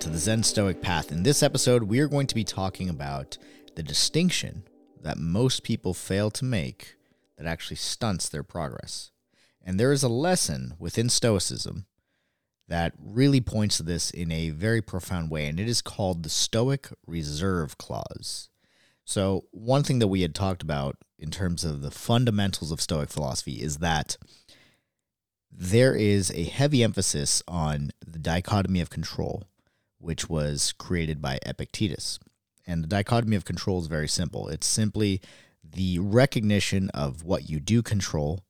To the Zen Stoic Path. In this episode, we are going to be talking about the distinction that most people fail to make that actually stunts their progress. And there is a lesson within Stoicism that really points to this in a very profound way, and it is called the Stoic Reserve Clause. So, one thing that we had talked about in terms of the fundamentals of Stoic philosophy is that there is a heavy emphasis on the dichotomy of control, which was created by Epictetus. And the dichotomy of control is very simple it's simply the recognition of what you do control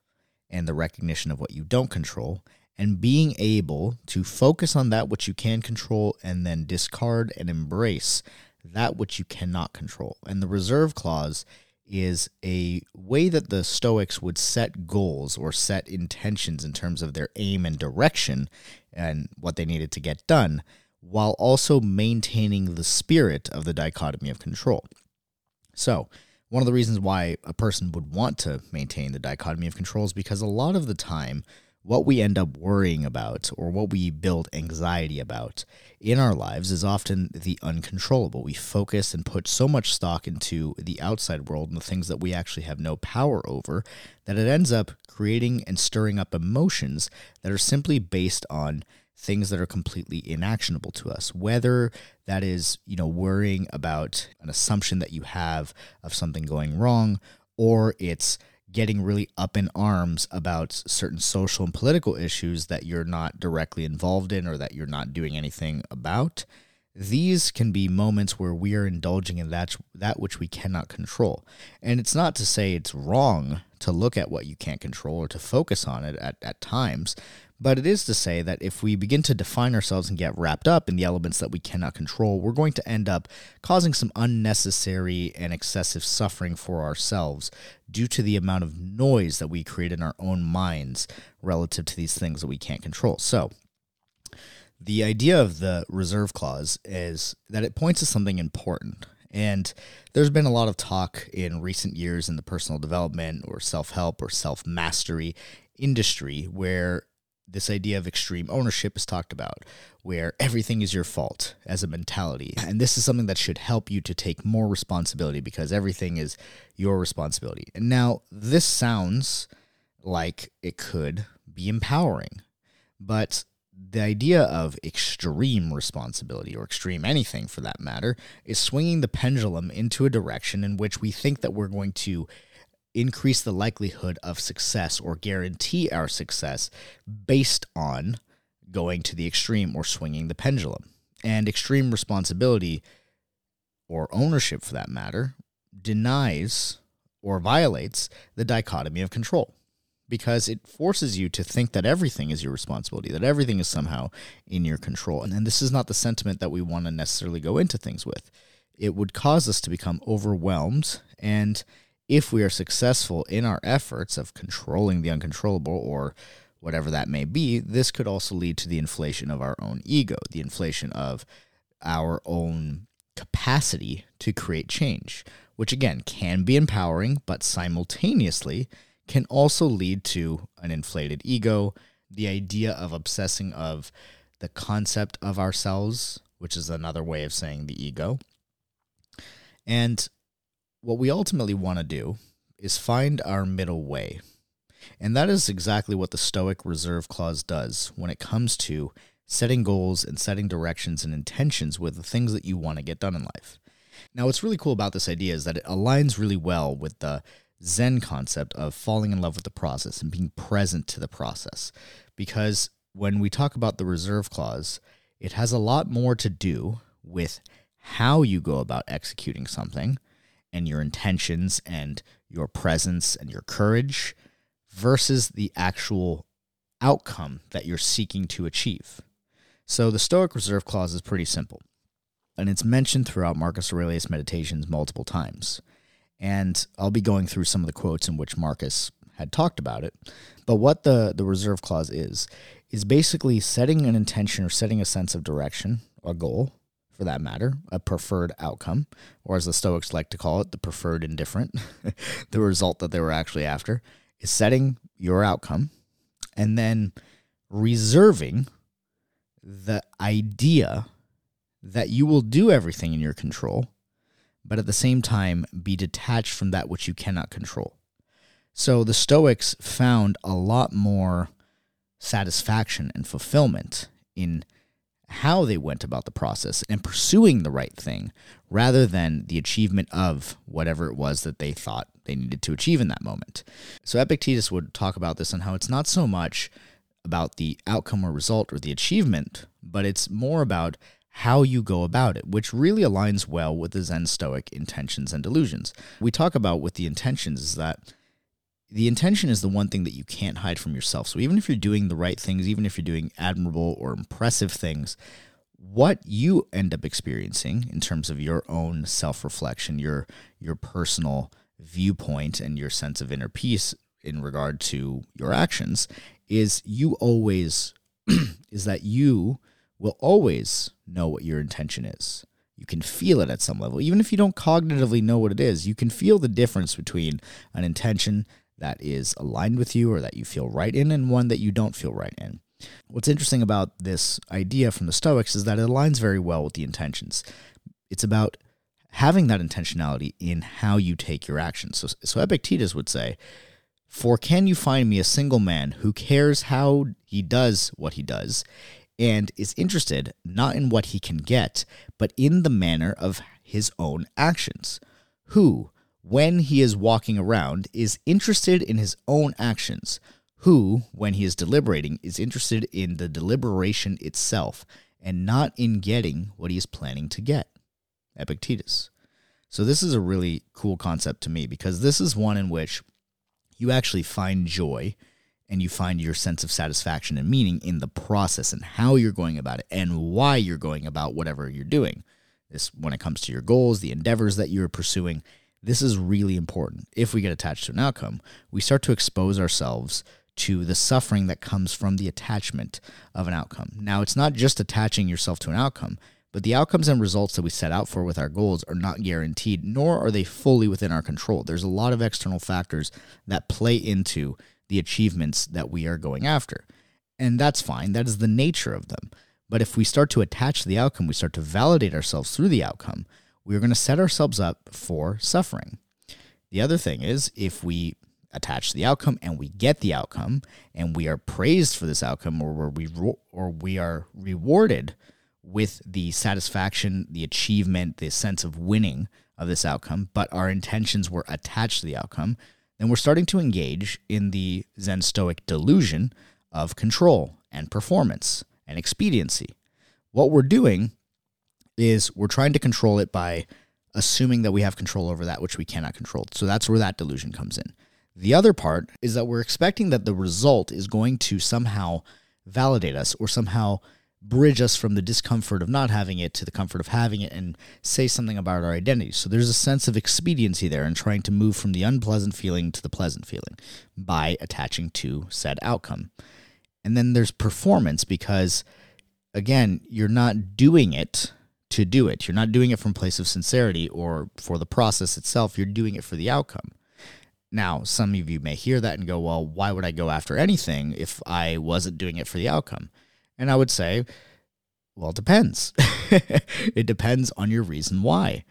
and the recognition of what you don't control, and being able to focus on that which you can control and then discard and embrace that which you cannot control. And the reserve clause is a way that the Stoics would set goals or set intentions in terms of their aim and direction and what they needed to get done, while also maintaining the spirit of the dichotomy of control. So, one of the reasons why a person would want to maintain the dichotomy of control is because a lot of the time, what we end up worrying about or what we build anxiety about in our lives is often the uncontrollable. We focus and put so much stock into the outside world and the things that we actually have no power over that it ends up creating and stirring up emotions that are simply based on things that are completely inactionable to us whether that is you know worrying about an assumption that you have of something going wrong or it's getting really up in arms about certain social and political issues that you're not directly involved in or that you're not doing anything about. These can be moments where we are indulging in that that which we cannot control. And it's not to say it's wrong to look at what you can't control or to focus on it at, at times, but it is to say that if we begin to define ourselves and get wrapped up in the elements that we cannot control, we're going to end up causing some unnecessary and excessive suffering for ourselves due to the amount of noise that we create in our own minds relative to these things that we can't control. So, the idea of the reserve clause is that it points to something important. And there's been a lot of talk in recent years in the personal development or self help or self mastery industry where this idea of extreme ownership is talked about, where everything is your fault as a mentality. And this is something that should help you to take more responsibility because everything is your responsibility. And now, this sounds like it could be empowering, but the idea of extreme responsibility, or extreme anything for that matter, is swinging the pendulum into a direction in which we think that we're going to increase the likelihood of success or guarantee our success based on going to the extreme or swinging the pendulum. And extreme responsibility, or ownership for that matter, denies or violates the dichotomy of control because it forces you to think that everything is your responsibility, that everything is somehow in your control. And, and this is not the sentiment that we want to necessarily go into things with. It would cause us to become overwhelmed and if we are successful in our efforts of controlling the uncontrollable or whatever that may be, this could also lead to the inflation of our own ego, the inflation of our own capacity to create change, which again can be empowering, but simultaneously can also lead to an inflated ego, the idea of obsessing of the concept of ourselves, which is another way of saying the ego. And what we ultimately want to do is find our middle way. And that is exactly what the Stoic Reserve Clause does when it comes to setting goals and setting directions and intentions with the things that you want to get done in life. Now, what's really cool about this idea is that it aligns really well with the Zen concept of falling in love with the process and being present to the process. Because when we talk about the reserve clause, it has a lot more to do with how you go about executing something and your intentions and your presence and your courage versus the actual outcome that you're seeking to achieve. So the Stoic Reserve Clause is pretty simple, and it's mentioned throughout Marcus Aurelius' Meditations multiple times. And I'll be going through some of the quotes in which Marcus had talked about it. But what the, the reserve clause is, is basically setting an intention or setting a sense of direction, a goal, for that matter, a preferred outcome, or as the Stoics like to call it, the preferred indifferent, the result that they were actually after, is setting your outcome and then reserving the idea that you will do everything in your control, but at the same time be detached from that which you cannot control. So the Stoics found a lot more satisfaction and fulfillment in how they went about the process and pursuing the right thing rather than the achievement of whatever it was that they thought they needed to achieve in that moment. So Epictetus would talk about this and how it's not so much about the outcome or result or the achievement, but it's more about how you go about it, which really aligns well with the Zen Stoic intentions and delusions. We talk about with the intentions is that the intention is the one thing that you can't hide from yourself. So even if you're doing the right things, even if you're doing admirable or impressive things, what you end up experiencing in terms of your own self-reflection, your your personal viewpoint and your sense of inner peace in regard to your actions is you always is that you will always know what your intention is. You can feel it at some level. Even if you don't cognitively know what it is, you can feel the difference between an intention that is aligned with you or that you feel right in and one that you don't feel right in. What's interesting about this idea from the Stoics is that it aligns very well with the intentions. It's about having that intentionality in how you take your actions. So, so Epictetus would say, For can you find me a single man who cares how he does what he does and is interested not in what he can get, but in the manner of his own actions? Who, when he is walking around, is interested in his own actions? Who, when he is deliberating, is interested in the deliberation itself and not in getting what he is planning to get? Epictetus. So, this is a really cool concept to me because this is one in which you actually find joy and you find your sense of satisfaction and meaning in the process and how you're going about it and why you're going about whatever you're doing. This, when it comes to your goals, the endeavors that you're pursuing, this is really important. If we get attached to an outcome, we start to expose ourselves to the suffering that comes from the attachment of an outcome. Now, it's not just attaching yourself to an outcome, but the outcomes and results that we set out for with our goals are not guaranteed, nor are they fully within our control. There's a lot of external factors that play into the achievements that we are going after. And that's fine, that is the nature of them. But if we start to attach the outcome, we start to validate ourselves through the outcome, we're going to set ourselves up for suffering. The other thing is, if we attach the outcome and we get the outcome and we are praised for this outcome or we or we are rewarded with the satisfaction, the achievement, the sense of winning of this outcome, but our intentions were attached to the outcome, then we're starting to engage in the Zen Stoic delusion of control and performance and expediency. What we're doing is we're trying to control it by assuming that we have control over that which we cannot control. So that's where that delusion comes in. The other part is that we're expecting that the result is going to somehow validate us or somehow bridge us from the discomfort of not having it to the comfort of having it and say something about our identity. So there's a sense of expediency there in trying to move from the unpleasant feeling to the pleasant feeling by attaching to said outcome. And then there's performance because again, you're not doing it to do it. You're not doing it from place of sincerity or for the process itself. You're doing it for the outcome. Now, some of you may hear that and go, well, why would I go after anything if I wasn't doing it for the outcome? And I would say, well, it depends. it depends on your reason why.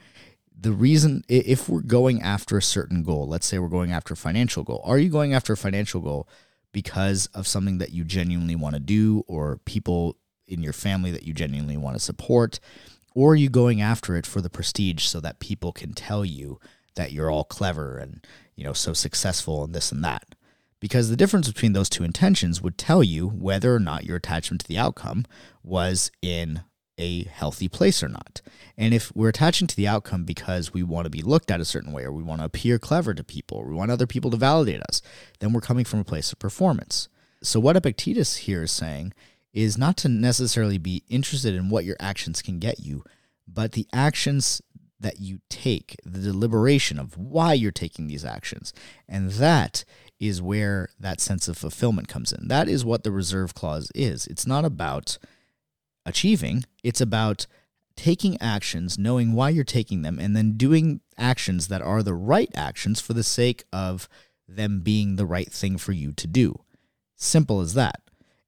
The reason, if we're going after a certain goal, let's say we're going after a financial goal, are you going after a financial goal because of something that you genuinely want to do or people in your family that you genuinely want to support? Or are you going after it for the prestige so that people can tell you that you're all clever and, you know, so successful and this and that? Because the difference between those two intentions would tell you whether or not your attachment to the outcome was in a healthy place or not. And if we're attaching to the outcome because we want to be looked at a certain way or we want to appear clever to people or we want other people to validate us, then we're coming from a place of performance. So, what Epictetus here is saying is not to necessarily be interested in what your actions can get you, but the actions that you take, the deliberation of why you're taking these actions. And that is where that sense of fulfillment comes in. That is what the reserve clause is. It's not about achieving, it's about taking actions, knowing why you're taking them, and then doing actions that are the right actions for the sake of them being the right thing for you to do. Simple as that.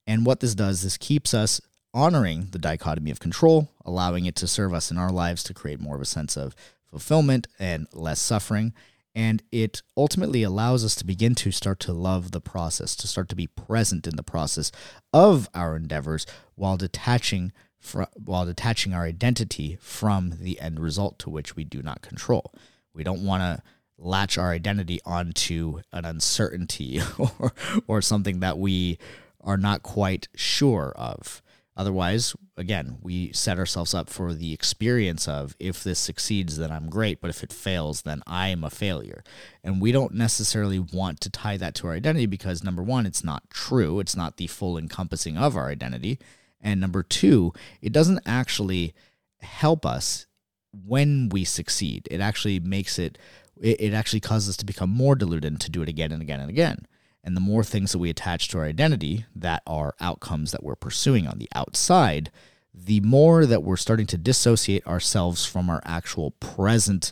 And what this does, this keeps us honoring the dichotomy of control, allowing it to serve us in our lives to create more of a sense of fulfillment and less suffering. And it ultimately allows us to begin to start to love the process, to start to be present in the process of our endeavors while detaching fr- while detaching our identity from the end result to which we do not control. We don't want to latch our identity onto an uncertainty or or something that we are not quite sure of. Otherwise, again, we set ourselves up for the experience of if this succeeds, then I'm great, but if it fails, then I am a failure. And we don't necessarily want to tie that to our identity because, number one, it's not true. It's not the full encompassing of our identity. And number two, it doesn't actually help us when we succeed. It actually makes it, it, actually causes us to become more deluded and to do it again and again and again. And the more things that we attach to our identity that are outcomes that we're pursuing on the outside, the more that we're starting to dissociate ourselves from our actual present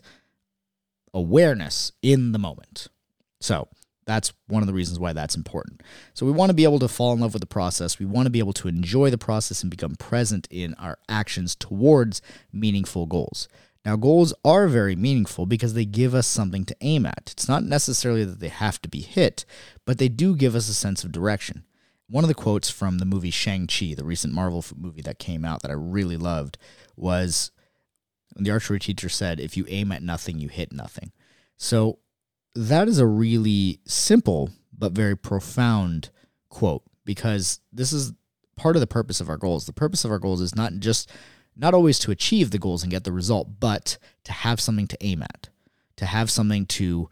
awareness in the moment. So, that's one of the reasons why that's important. So, we want to be able to fall in love with the process. We want to be able to enjoy the process and become present in our actions towards meaningful goals. Now, goals are very meaningful because they give us something to aim at. It's not necessarily that they have to be hit, but they do give us a sense of direction. One of the quotes from the movie Shang-Chi, the recent Marvel movie that came out that I really loved, was the archery teacher said, If you aim at nothing, you hit nothing. So that is a really simple but very profound quote because this is part of the purpose of our goals. The purpose of our goals is not just not always to achieve the goals and get the result, but to have something to aim at, to have something to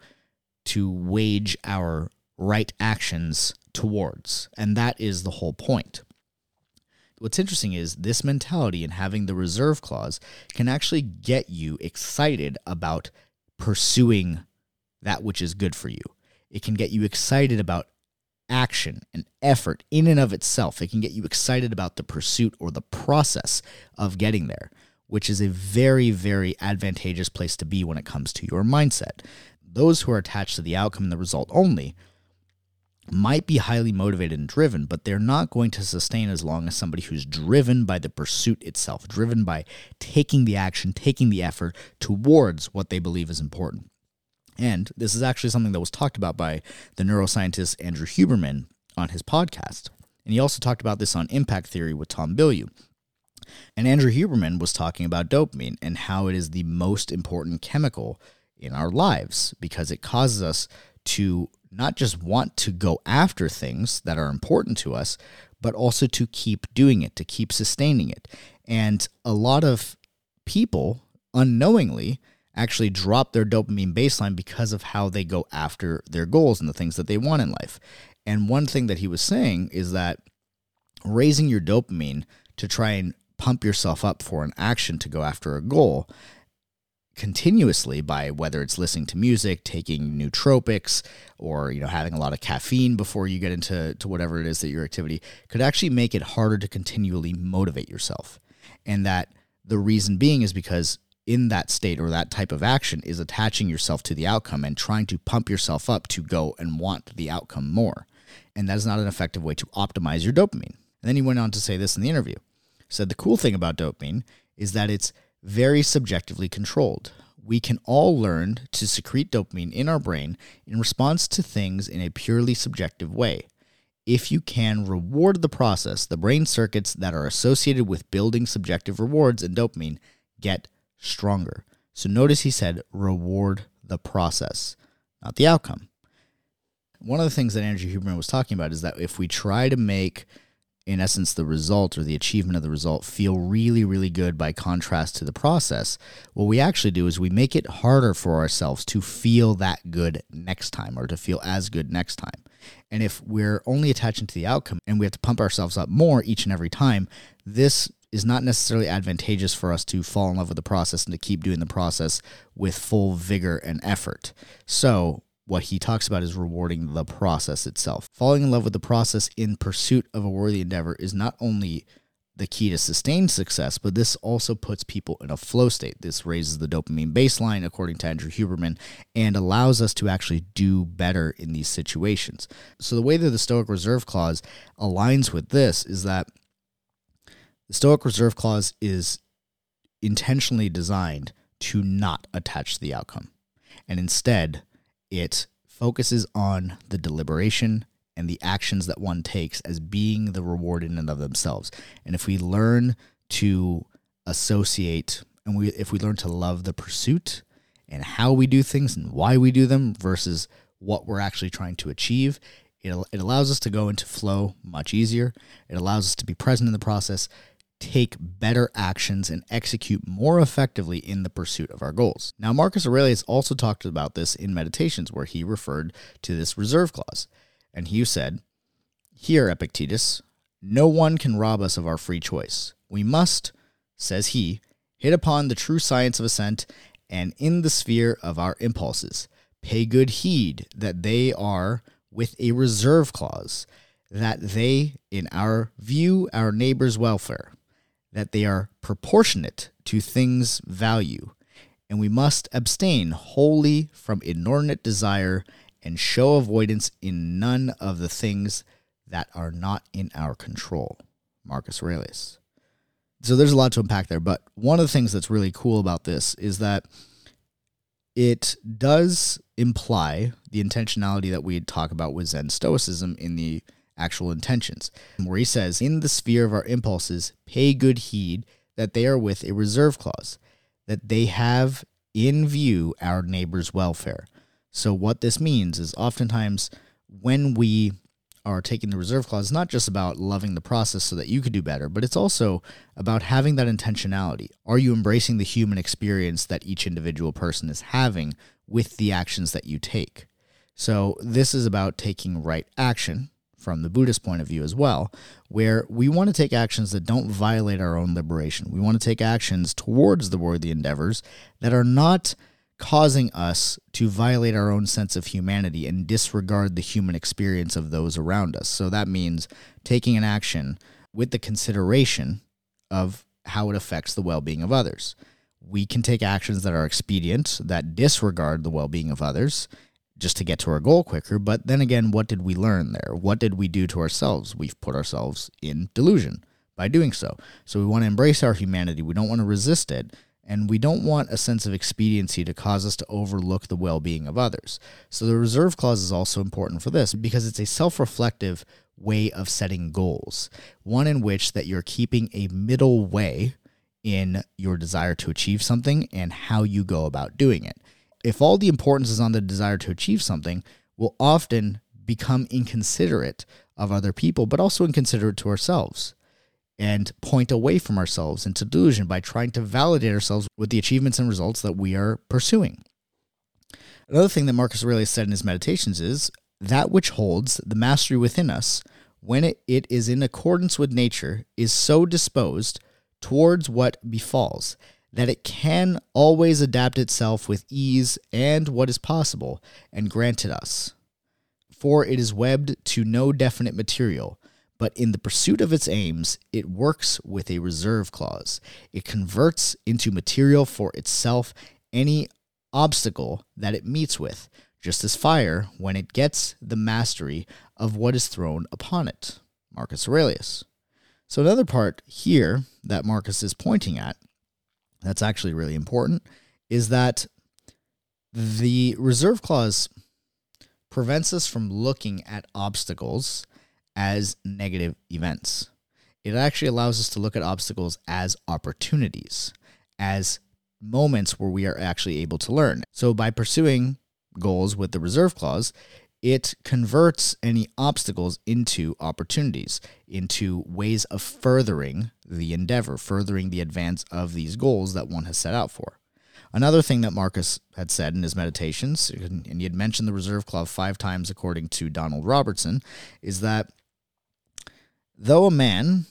to wage our right actions towards. And that is the whole point. What's interesting is this mentality and having the reserve clause can actually get you excited about pursuing that which is good for you. It can get you excited about action and effort in and of itself. It can get you excited about the pursuit or the process of getting there, which is a very, very advantageous place to be when it comes to your mindset. Those who are attached to the outcome and the result only might be highly motivated and driven, but they're not going to sustain as long as somebody who's driven by the pursuit itself, driven by taking the action, taking the effort towards what they believe is important. And this is actually something that was talked about by the neuroscientist Andrew Huberman on his podcast. And he also talked about this on Impact Theory with Tom Bilyeu. And Andrew Huberman was talking about dopamine and how it is the most important chemical in our lives because it causes us to not just want to go after things that are important to us, but also to keep doing it, to keep sustaining it. And a lot of people unknowingly actually drop their dopamine baseline because of how they go after their goals and the things that they want in life. And one thing that he was saying is that raising your dopamine to try and pump yourself up for an action to go after a goal continuously by whether it's listening to music, taking nootropics, or you know having a lot of caffeine before you get into to whatever it is that your activity could actually make it harder to continually motivate yourself. And that the reason being is because in that state or that type of action is attaching yourself to the outcome and trying to pump yourself up to go and want the outcome more. And that is not an effective way to optimize your dopamine. And then he went on to say this in the interview. He said the cool thing about dopamine is that it's very subjectively controlled. We can all learn to secrete dopamine in our brain in response to things in a purely subjective way. If you can reward the process, the brain circuits that are associated with building subjective rewards and dopamine get stronger. So notice he said reward the process, not the outcome. One of the things that Andrew Huberman was talking about is that if we try to make, in essence, the result or the achievement of the result feel really, really good by contrast to the process, what we actually do is we make it harder for ourselves to feel that good next time or to feel as good next time. And if we're only attaching to the outcome and we have to pump ourselves up more each and every time, this is not necessarily advantageous for us to fall in love with the process and to keep doing the process with full vigor and effort. So, what he talks about is rewarding the process itself. Falling in love with the process in pursuit of a worthy endeavor is not only the key to sustained success, but this also puts people in a flow state. This raises the dopamine baseline, according to Andrew Huberman, and allows us to actually do better in these situations. So, the way that the Stoic Reserve Clause aligns with this is that The Stoic reserve clause is intentionally designed to not attach to the outcome. And instead, it focuses on the deliberation and the actions that one takes as being the reward in and of themselves. And if we learn to associate and we if we learn to love the pursuit and how we do things and why we do them versus what we're actually trying to achieve, it, it allows us to go into flow much easier. It allows us to be present in the process, take better actions, and execute more effectively in the pursuit of our goals. Now, Marcus Aurelius also talked about this in Meditations, where he referred to this reserve clause. And he said, Hear, Epictetus, no one can rob us of our free choice. We must, says he, hit upon the true science of assent and in the sphere of our impulses. Pay good heed that they are with a reserve clause, that they, in our view, our neighbor's welfare, that they are proportionate to things' value, and we must abstain wholly from inordinate desire and show avoidance in none of the things that are not in our control. Marcus Aurelius. So there's a lot to unpack there, but one of the things that's really cool about this is that it does imply the intentionality that we talk about with Zen Stoicism in the actual intentions, where he says, In the sphere of our impulses, pay good heed that they are with a reserve clause, that they have in view our neighbor's welfare. So, what this means is oftentimes when we are taking the reserve clause, not just about loving the process so that you could do better, but it's also about having that intentionality. Are you embracing the human experience that each individual person is having with the actions that you take? So, this is about taking right action from the Buddhist point of view as well, where we want to take actions that don't violate our own liberation. We want to take actions towards the worthy endeavors that are not causing us to violate our own sense of humanity and disregard the human experience of those around us. So that means taking an action with the consideration of how it affects the well being of others. We can take actions that are expedient, that disregard the well being of others, just to get to our goal quicker. But then again, what did we learn there? What did we do to ourselves? We've put ourselves in delusion by doing so. So we want to embrace our humanity. We don't want to resist it. And we don't want a sense of expediency to cause us to overlook the well being of others. So the reserve clause is also important for this because it's a self reflective way of setting goals, one in which that you're keeping a middle way in your desire to achieve something and how you go about doing it. If all the importance is on the desire to achieve something, we'll often become inconsiderate of other people, but also inconsiderate to ourselves and point away from ourselves into delusion by trying to validate ourselves with the achievements and results that we are pursuing. Another thing that Marcus Aurelius said in his meditations is that which holds the mastery within us, when it, it is in accordance with nature, is so disposed towards what befalls that it can always adapt itself with ease and what is possible and granted us. For it is webbed to no definite material, but in the pursuit of its aims, it works with a reserve clause. It converts into material for itself any obstacle that it meets with, just as fire when it gets the mastery of what is thrown upon it. Marcus Aurelius. So, another part here that Marcus is pointing at that's actually really important is that the reserve clause prevents us from looking at obstacles as negative events. It actually allows us to look at obstacles as opportunities, as moments where we are actually able to learn. So by pursuing goals with the reserve clause, it converts any obstacles into opportunities, into ways of furthering the endeavor, furthering the advance of these goals that one has set out for. Another thing that Marcus had said in his meditations, and he had mentioned the reserve clause five times according to Donald Robertson, is that Though a man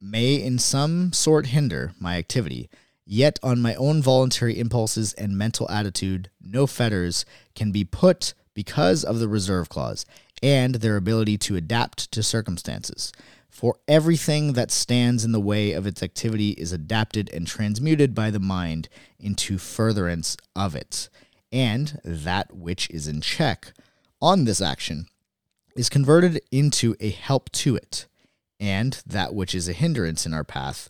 may in some sort hinder my activity, yet on my own voluntary impulses and mental attitude, no fetters can be put because of the reserve clause and their ability to adapt to circumstances. For everything that stands in the way of its activity is adapted and transmuted by the mind into furtherance of it, and that which is in check on this action is converted into a help to it and that which is a hindrance in our path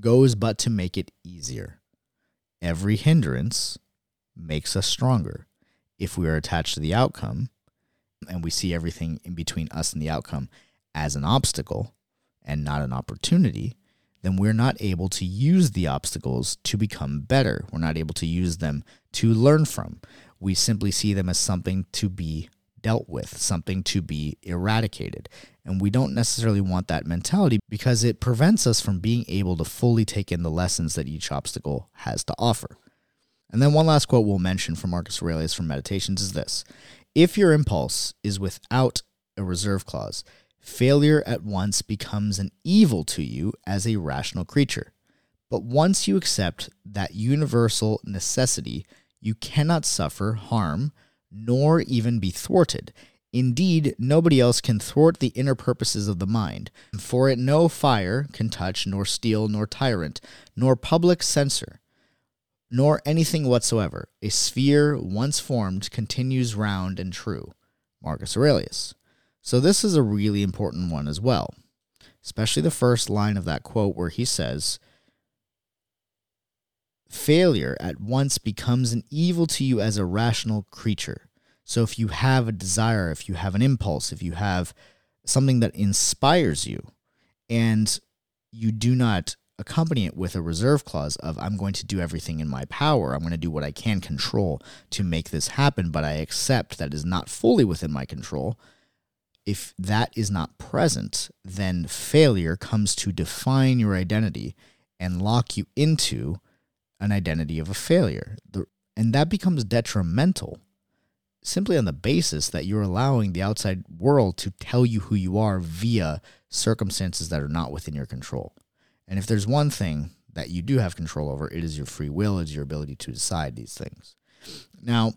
goes but to make it easier. Every hindrance makes us stronger. If we are attached to the outcome and we see everything in between us and the outcome as an obstacle and not an opportunity, then we're not able to use the obstacles to become better. We're not able to use them to learn from. We simply see them as something to be dealt with, something to be eradicated. And we don't necessarily want that mentality because it prevents us from being able to fully take in the lessons that each obstacle has to offer. And then one last quote we'll mention from Marcus Aurelius from Meditations is this If your impulse is without a reserve clause, failure at once becomes an evil to you as a rational creature. But once you accept that universal necessity, you cannot suffer harm nor even be thwarted. Indeed, nobody else can thwart the inner purposes of the mind, for it no fire can touch, nor steel, nor tyrant, nor public censor, nor anything whatsoever. A sphere once formed continues round and true. Marcus Aurelius. So, this is a really important one as well, especially the first line of that quote where he says, Failure at once becomes an evil to you as a rational creature. So, if you have a desire, if you have an impulse, if you have something that inspires you, and you do not accompany it with a reserve clause of I'm going to do everything in my power. I'm going to do what I can control to make this happen, but I accept that is not fully within my control if that is not present, then failure comes to define your identity and lock you into an identity of a failure. And that becomes detrimental simply on the basis that you're allowing the outside world to tell you who you are via circumstances that are not within your control. And if there's one thing that you do have control over, it is your free will, it's your ability to decide these things. Now,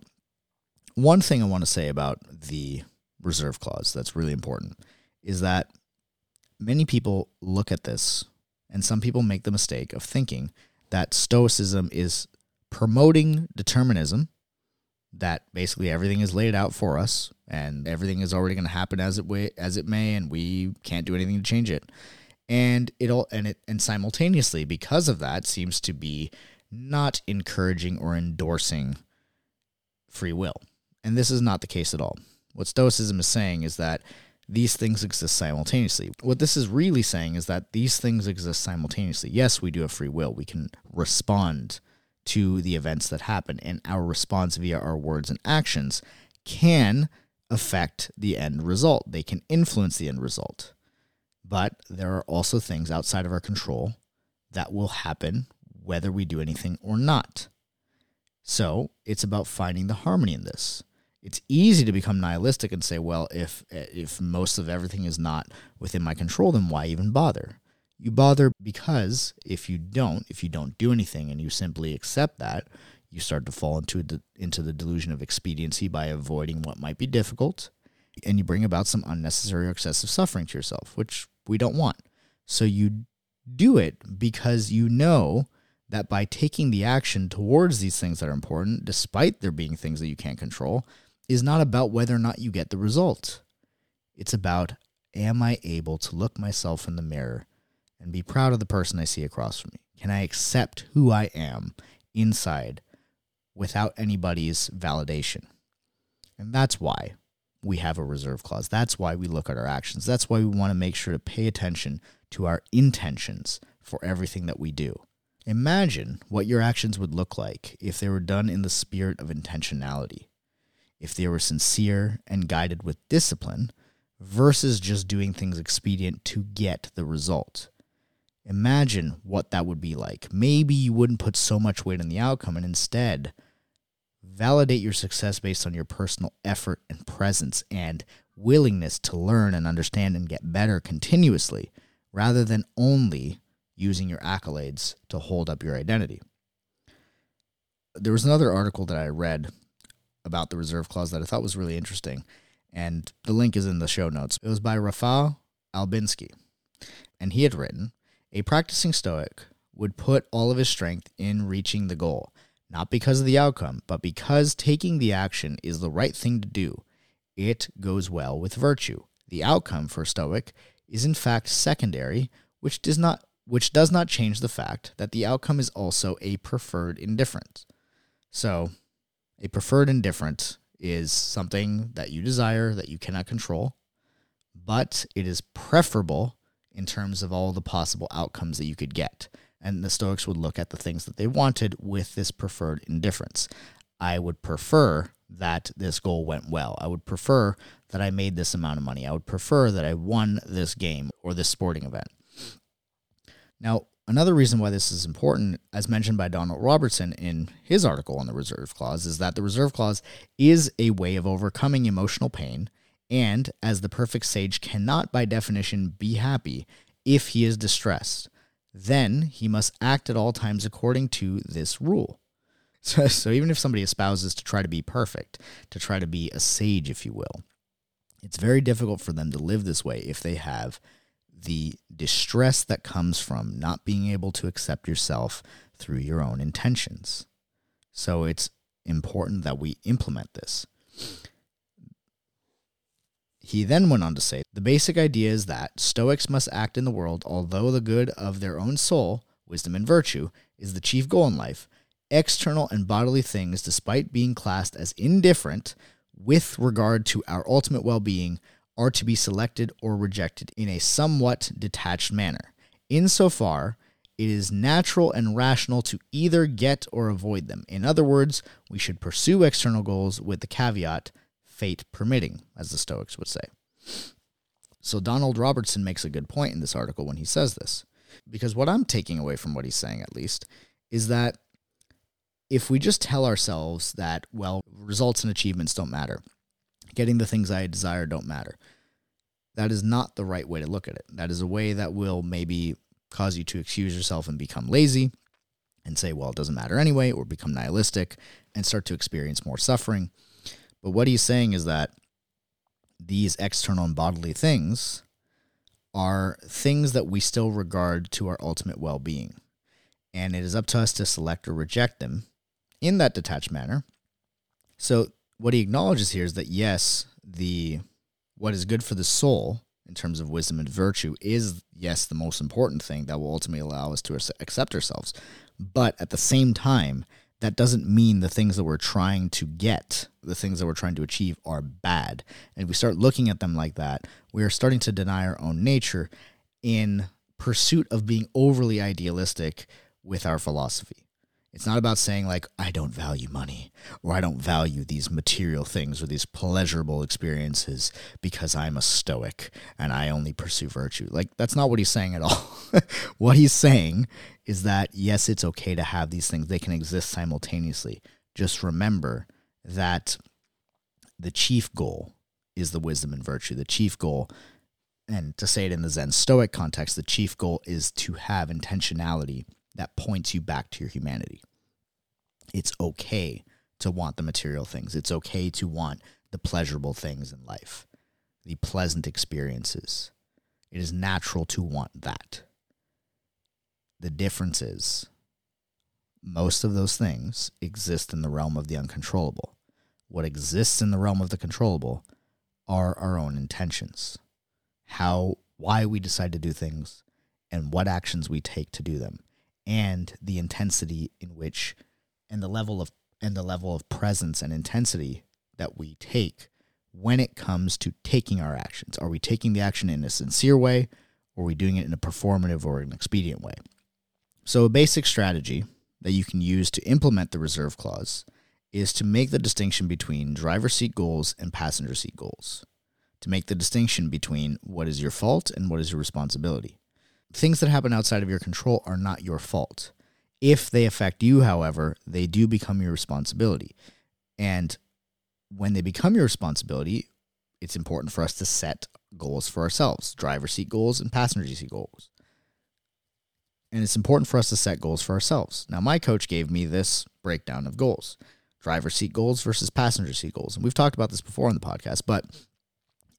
one thing I want to say about the reserve clause that's really important is that many people look at this and some people make the mistake of thinking that stoicism is promoting determinism that basically everything is laid out for us and everything is already going to happen as it way, as it may and we can't do anything to change it and it all and it and simultaneously because of that seems to be not encouraging or endorsing free will and this is not the case at all what Stoicism is saying is that these things exist simultaneously. What this is really saying is that these things exist simultaneously. Yes, we do have free will. We can respond to the events that happen, and our response via our words and actions can affect the end result. They can influence the end result. But there are also things outside of our control that will happen whether we do anything or not. So it's about finding the harmony in this it's easy to become nihilistic and say, well, if if most of everything is not within my control, then why even bother? You bother because if you don't, if you don't do anything and you simply accept that, you start to fall into the, into the delusion of expediency by avoiding what might be difficult, and you bring about some unnecessary or excessive suffering to yourself, which we don't want. So you do it because you know that by taking the action towards these things that are important, despite there being things that you can't control, is not about whether or not you get the result. It's about am I able to look myself in the mirror and be proud of the person I see across from me? Can I accept who I am inside without anybody's validation? And that's why we have a reserve clause. That's why we look at our actions. That's why we want to make sure to pay attention to our intentions for everything that we do. Imagine what your actions would look like if they were done in the spirit of intentionality if they were sincere and guided with discipline versus just doing things expedient to get the result. Imagine what that would be like. Maybe you wouldn't put so much weight on the outcome and instead validate your success based on your personal effort and presence and willingness to learn and understand and get better continuously rather than only using your accolades to hold up your identity. There was another article that I read about the reserve clause that I thought was really interesting. And the link is in the show notes. It was by Rafal Albinsky. And he had written A practicing Stoic would put all of his strength in reaching the goal, not because of the outcome, but because taking the action is the right thing to do. It goes well with virtue. The outcome for Stoic is in fact secondary, which does not which does not change the fact that the outcome is also a preferred indifference. So, a preferred indifference is something that you desire that you cannot control, but it is preferable in terms of all the possible outcomes that you could get. And the Stoics would look at the things that they wanted with this preferred indifference. I would prefer that this goal went well. I would prefer that I made this amount of money. I would prefer that I won this game or this sporting event. Now, another reason why this is important, as mentioned by Donald Robertson in his article on the reserve clause, is that the reserve clause is a way of overcoming emotional pain. And as the perfect sage cannot, by definition, be happy if he is distressed, then he must act at all times according to this rule. So, so even if somebody espouses to try to be perfect, to try to be a sage, if you will, it's very difficult for them to live this way if they have the distress that comes from not being able to accept yourself through your own intentions. So it's important that we implement this. He then went on to say the basic idea is that Stoics must act in the world, although the good of their own soul, wisdom, and virtue is the chief goal in life. External and bodily things, despite being classed as indifferent with regard to our ultimate well being, are to be selected or rejected in a somewhat detached manner. Insofar, it is natural and rational to either get or avoid them. In other words, we should pursue external goals with the caveat, fate permitting, as the Stoics would say. So, Donald Robertson makes a good point in this article when he says this. Because what I'm taking away from what he's saying, at least, is that if we just tell ourselves that, well, results and achievements don't matter, getting the things I desire don't matter. That is not the right way to look at it. That is a way that will maybe cause you to excuse yourself and become lazy and say, well, it doesn't matter anyway, or become nihilistic and start to experience more suffering. But what he's saying is that these external and bodily things are things that we still regard to our ultimate well being. And it is up to us to select or reject them in that detached manner. So what he acknowledges here is that yes, the what is good for the soul in terms of wisdom and virtue is yes the most important thing that will ultimately allow us to accept ourselves. But at the same time, that doesn't mean the things that we're trying to get, the things that we're trying to achieve are bad. And if we start looking at them like that, we are starting to deny our own nature in pursuit of being overly idealistic with our philosophy. It's not about saying, like, I don't value money or I don't value these material things or these pleasurable experiences because I'm a stoic and I only pursue virtue. Like, that's not what he's saying at all. what he's saying is that, yes, it's okay to have these things, they can exist simultaneously. Just remember that the chief goal is the wisdom and virtue. The chief goal, and to say it in the Zen Stoic context, the chief goal is to have intentionality that points you back to your humanity. It's okay to want the material things. It's okay to want the pleasurable things in life, the pleasant experiences. It is natural to want that. The difference is most of those things exist in the realm of the uncontrollable. What exists in the realm of the controllable are our own intentions. How why we decide to do things and what actions we take to do them and the intensity in which and the level of and the level of presence and intensity that we take when it comes to taking our actions. Are we taking the action in a sincere way or are we doing it in a performative or an expedient way? So a basic strategy that you can use to implement the reserve clause is to make the distinction between driver seat goals and passenger seat goals. To make the distinction between what is your fault and what is your responsibility. Things that happen outside of your control are not your fault. If they affect you, however, they do become your responsibility. And when they become your responsibility, it's important for us to set goals for ourselves driver seat goals and passenger seat goals. And it's important for us to set goals for ourselves. Now, my coach gave me this breakdown of goals driver seat goals versus passenger seat goals. And we've talked about this before on the podcast, but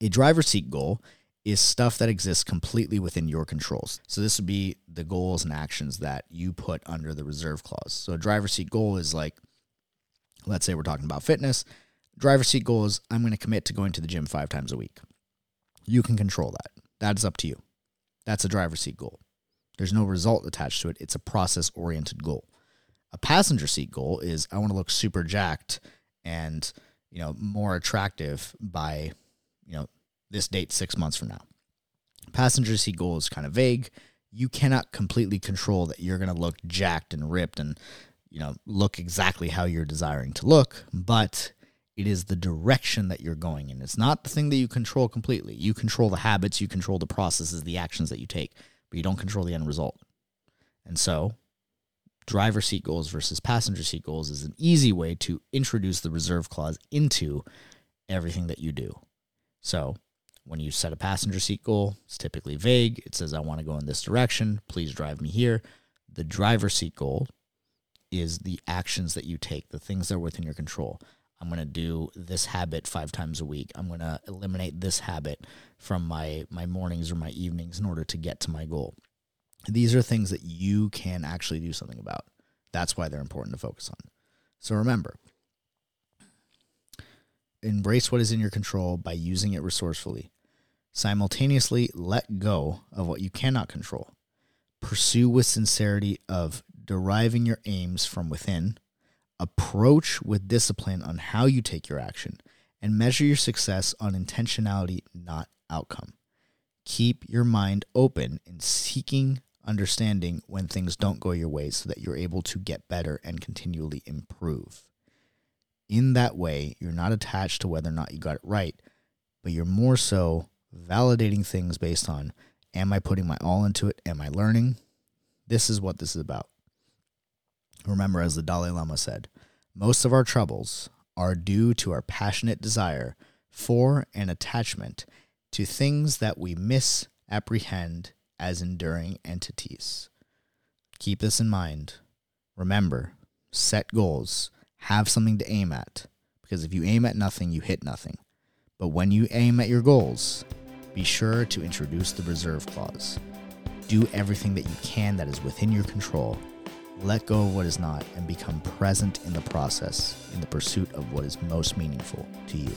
a driver seat goal is stuff that exists completely within your controls. So this would be the goals and actions that you put under the reserve clause. So a driver seat goal is like, let's say we're talking about fitness. Driver seat goal is I'm going to commit to going to the gym five times a week. You can control that. That is up to you. That's a driver seat goal. There's no result attached to it. It's a process oriented goal. A passenger seat goal is I want to look super jacked and, you know, more attractive by, you know, this date 6 months from now. Passenger seat goal is kind of vague. You cannot completely control that you're going to look jacked and ripped and, you know, look exactly how you're desiring to look, but it is the direction that you're going in. It's not the thing that you control completely. You control the habits, you control the processes, the actions that you take, but you don't control the end result. And so, driver seat goals versus passenger seat goals is an easy way to introduce the reserve clause into everything that you do. So, when you set a passenger seat goal, it's typically vague. It says, I want to go in this direction. Please drive me here. The driver seat goal is the actions that you take, the things that are within your control. I'm going to do this habit five times a week. I'm going to eliminate this habit from my, my mornings or my evenings in order to get to my goal. These are things that you can actually do something about. That's why they're important to focus on. So remember, embrace what is in your control by using it resourcefully. Simultaneously, let go of what you cannot control. Pursue with sincerity of deriving your aims from within approach with discipline on how you take your action, and measure your success on intentionality, not outcome. Keep your mind open in seeking understanding when things don't go your way so that you're able to get better and continually improve. In that way, you're not attached to whether or not you got it right, but you're more so validating things based on am I putting my all into it? Am I learning? This is what this is about. Remember, as the Dalai Lama said, most of our troubles are due to our passionate desire for and attachment to things that we misapprehend as enduring entities. Keep this in mind. Remember, set goals, have something to aim at, because if you aim at nothing, you hit nothing. But when you aim at your goals, be sure to introduce the reserve clause. Do everything that you can that is within your control let go of what is not and become present in the process in the pursuit of what is most meaningful to you.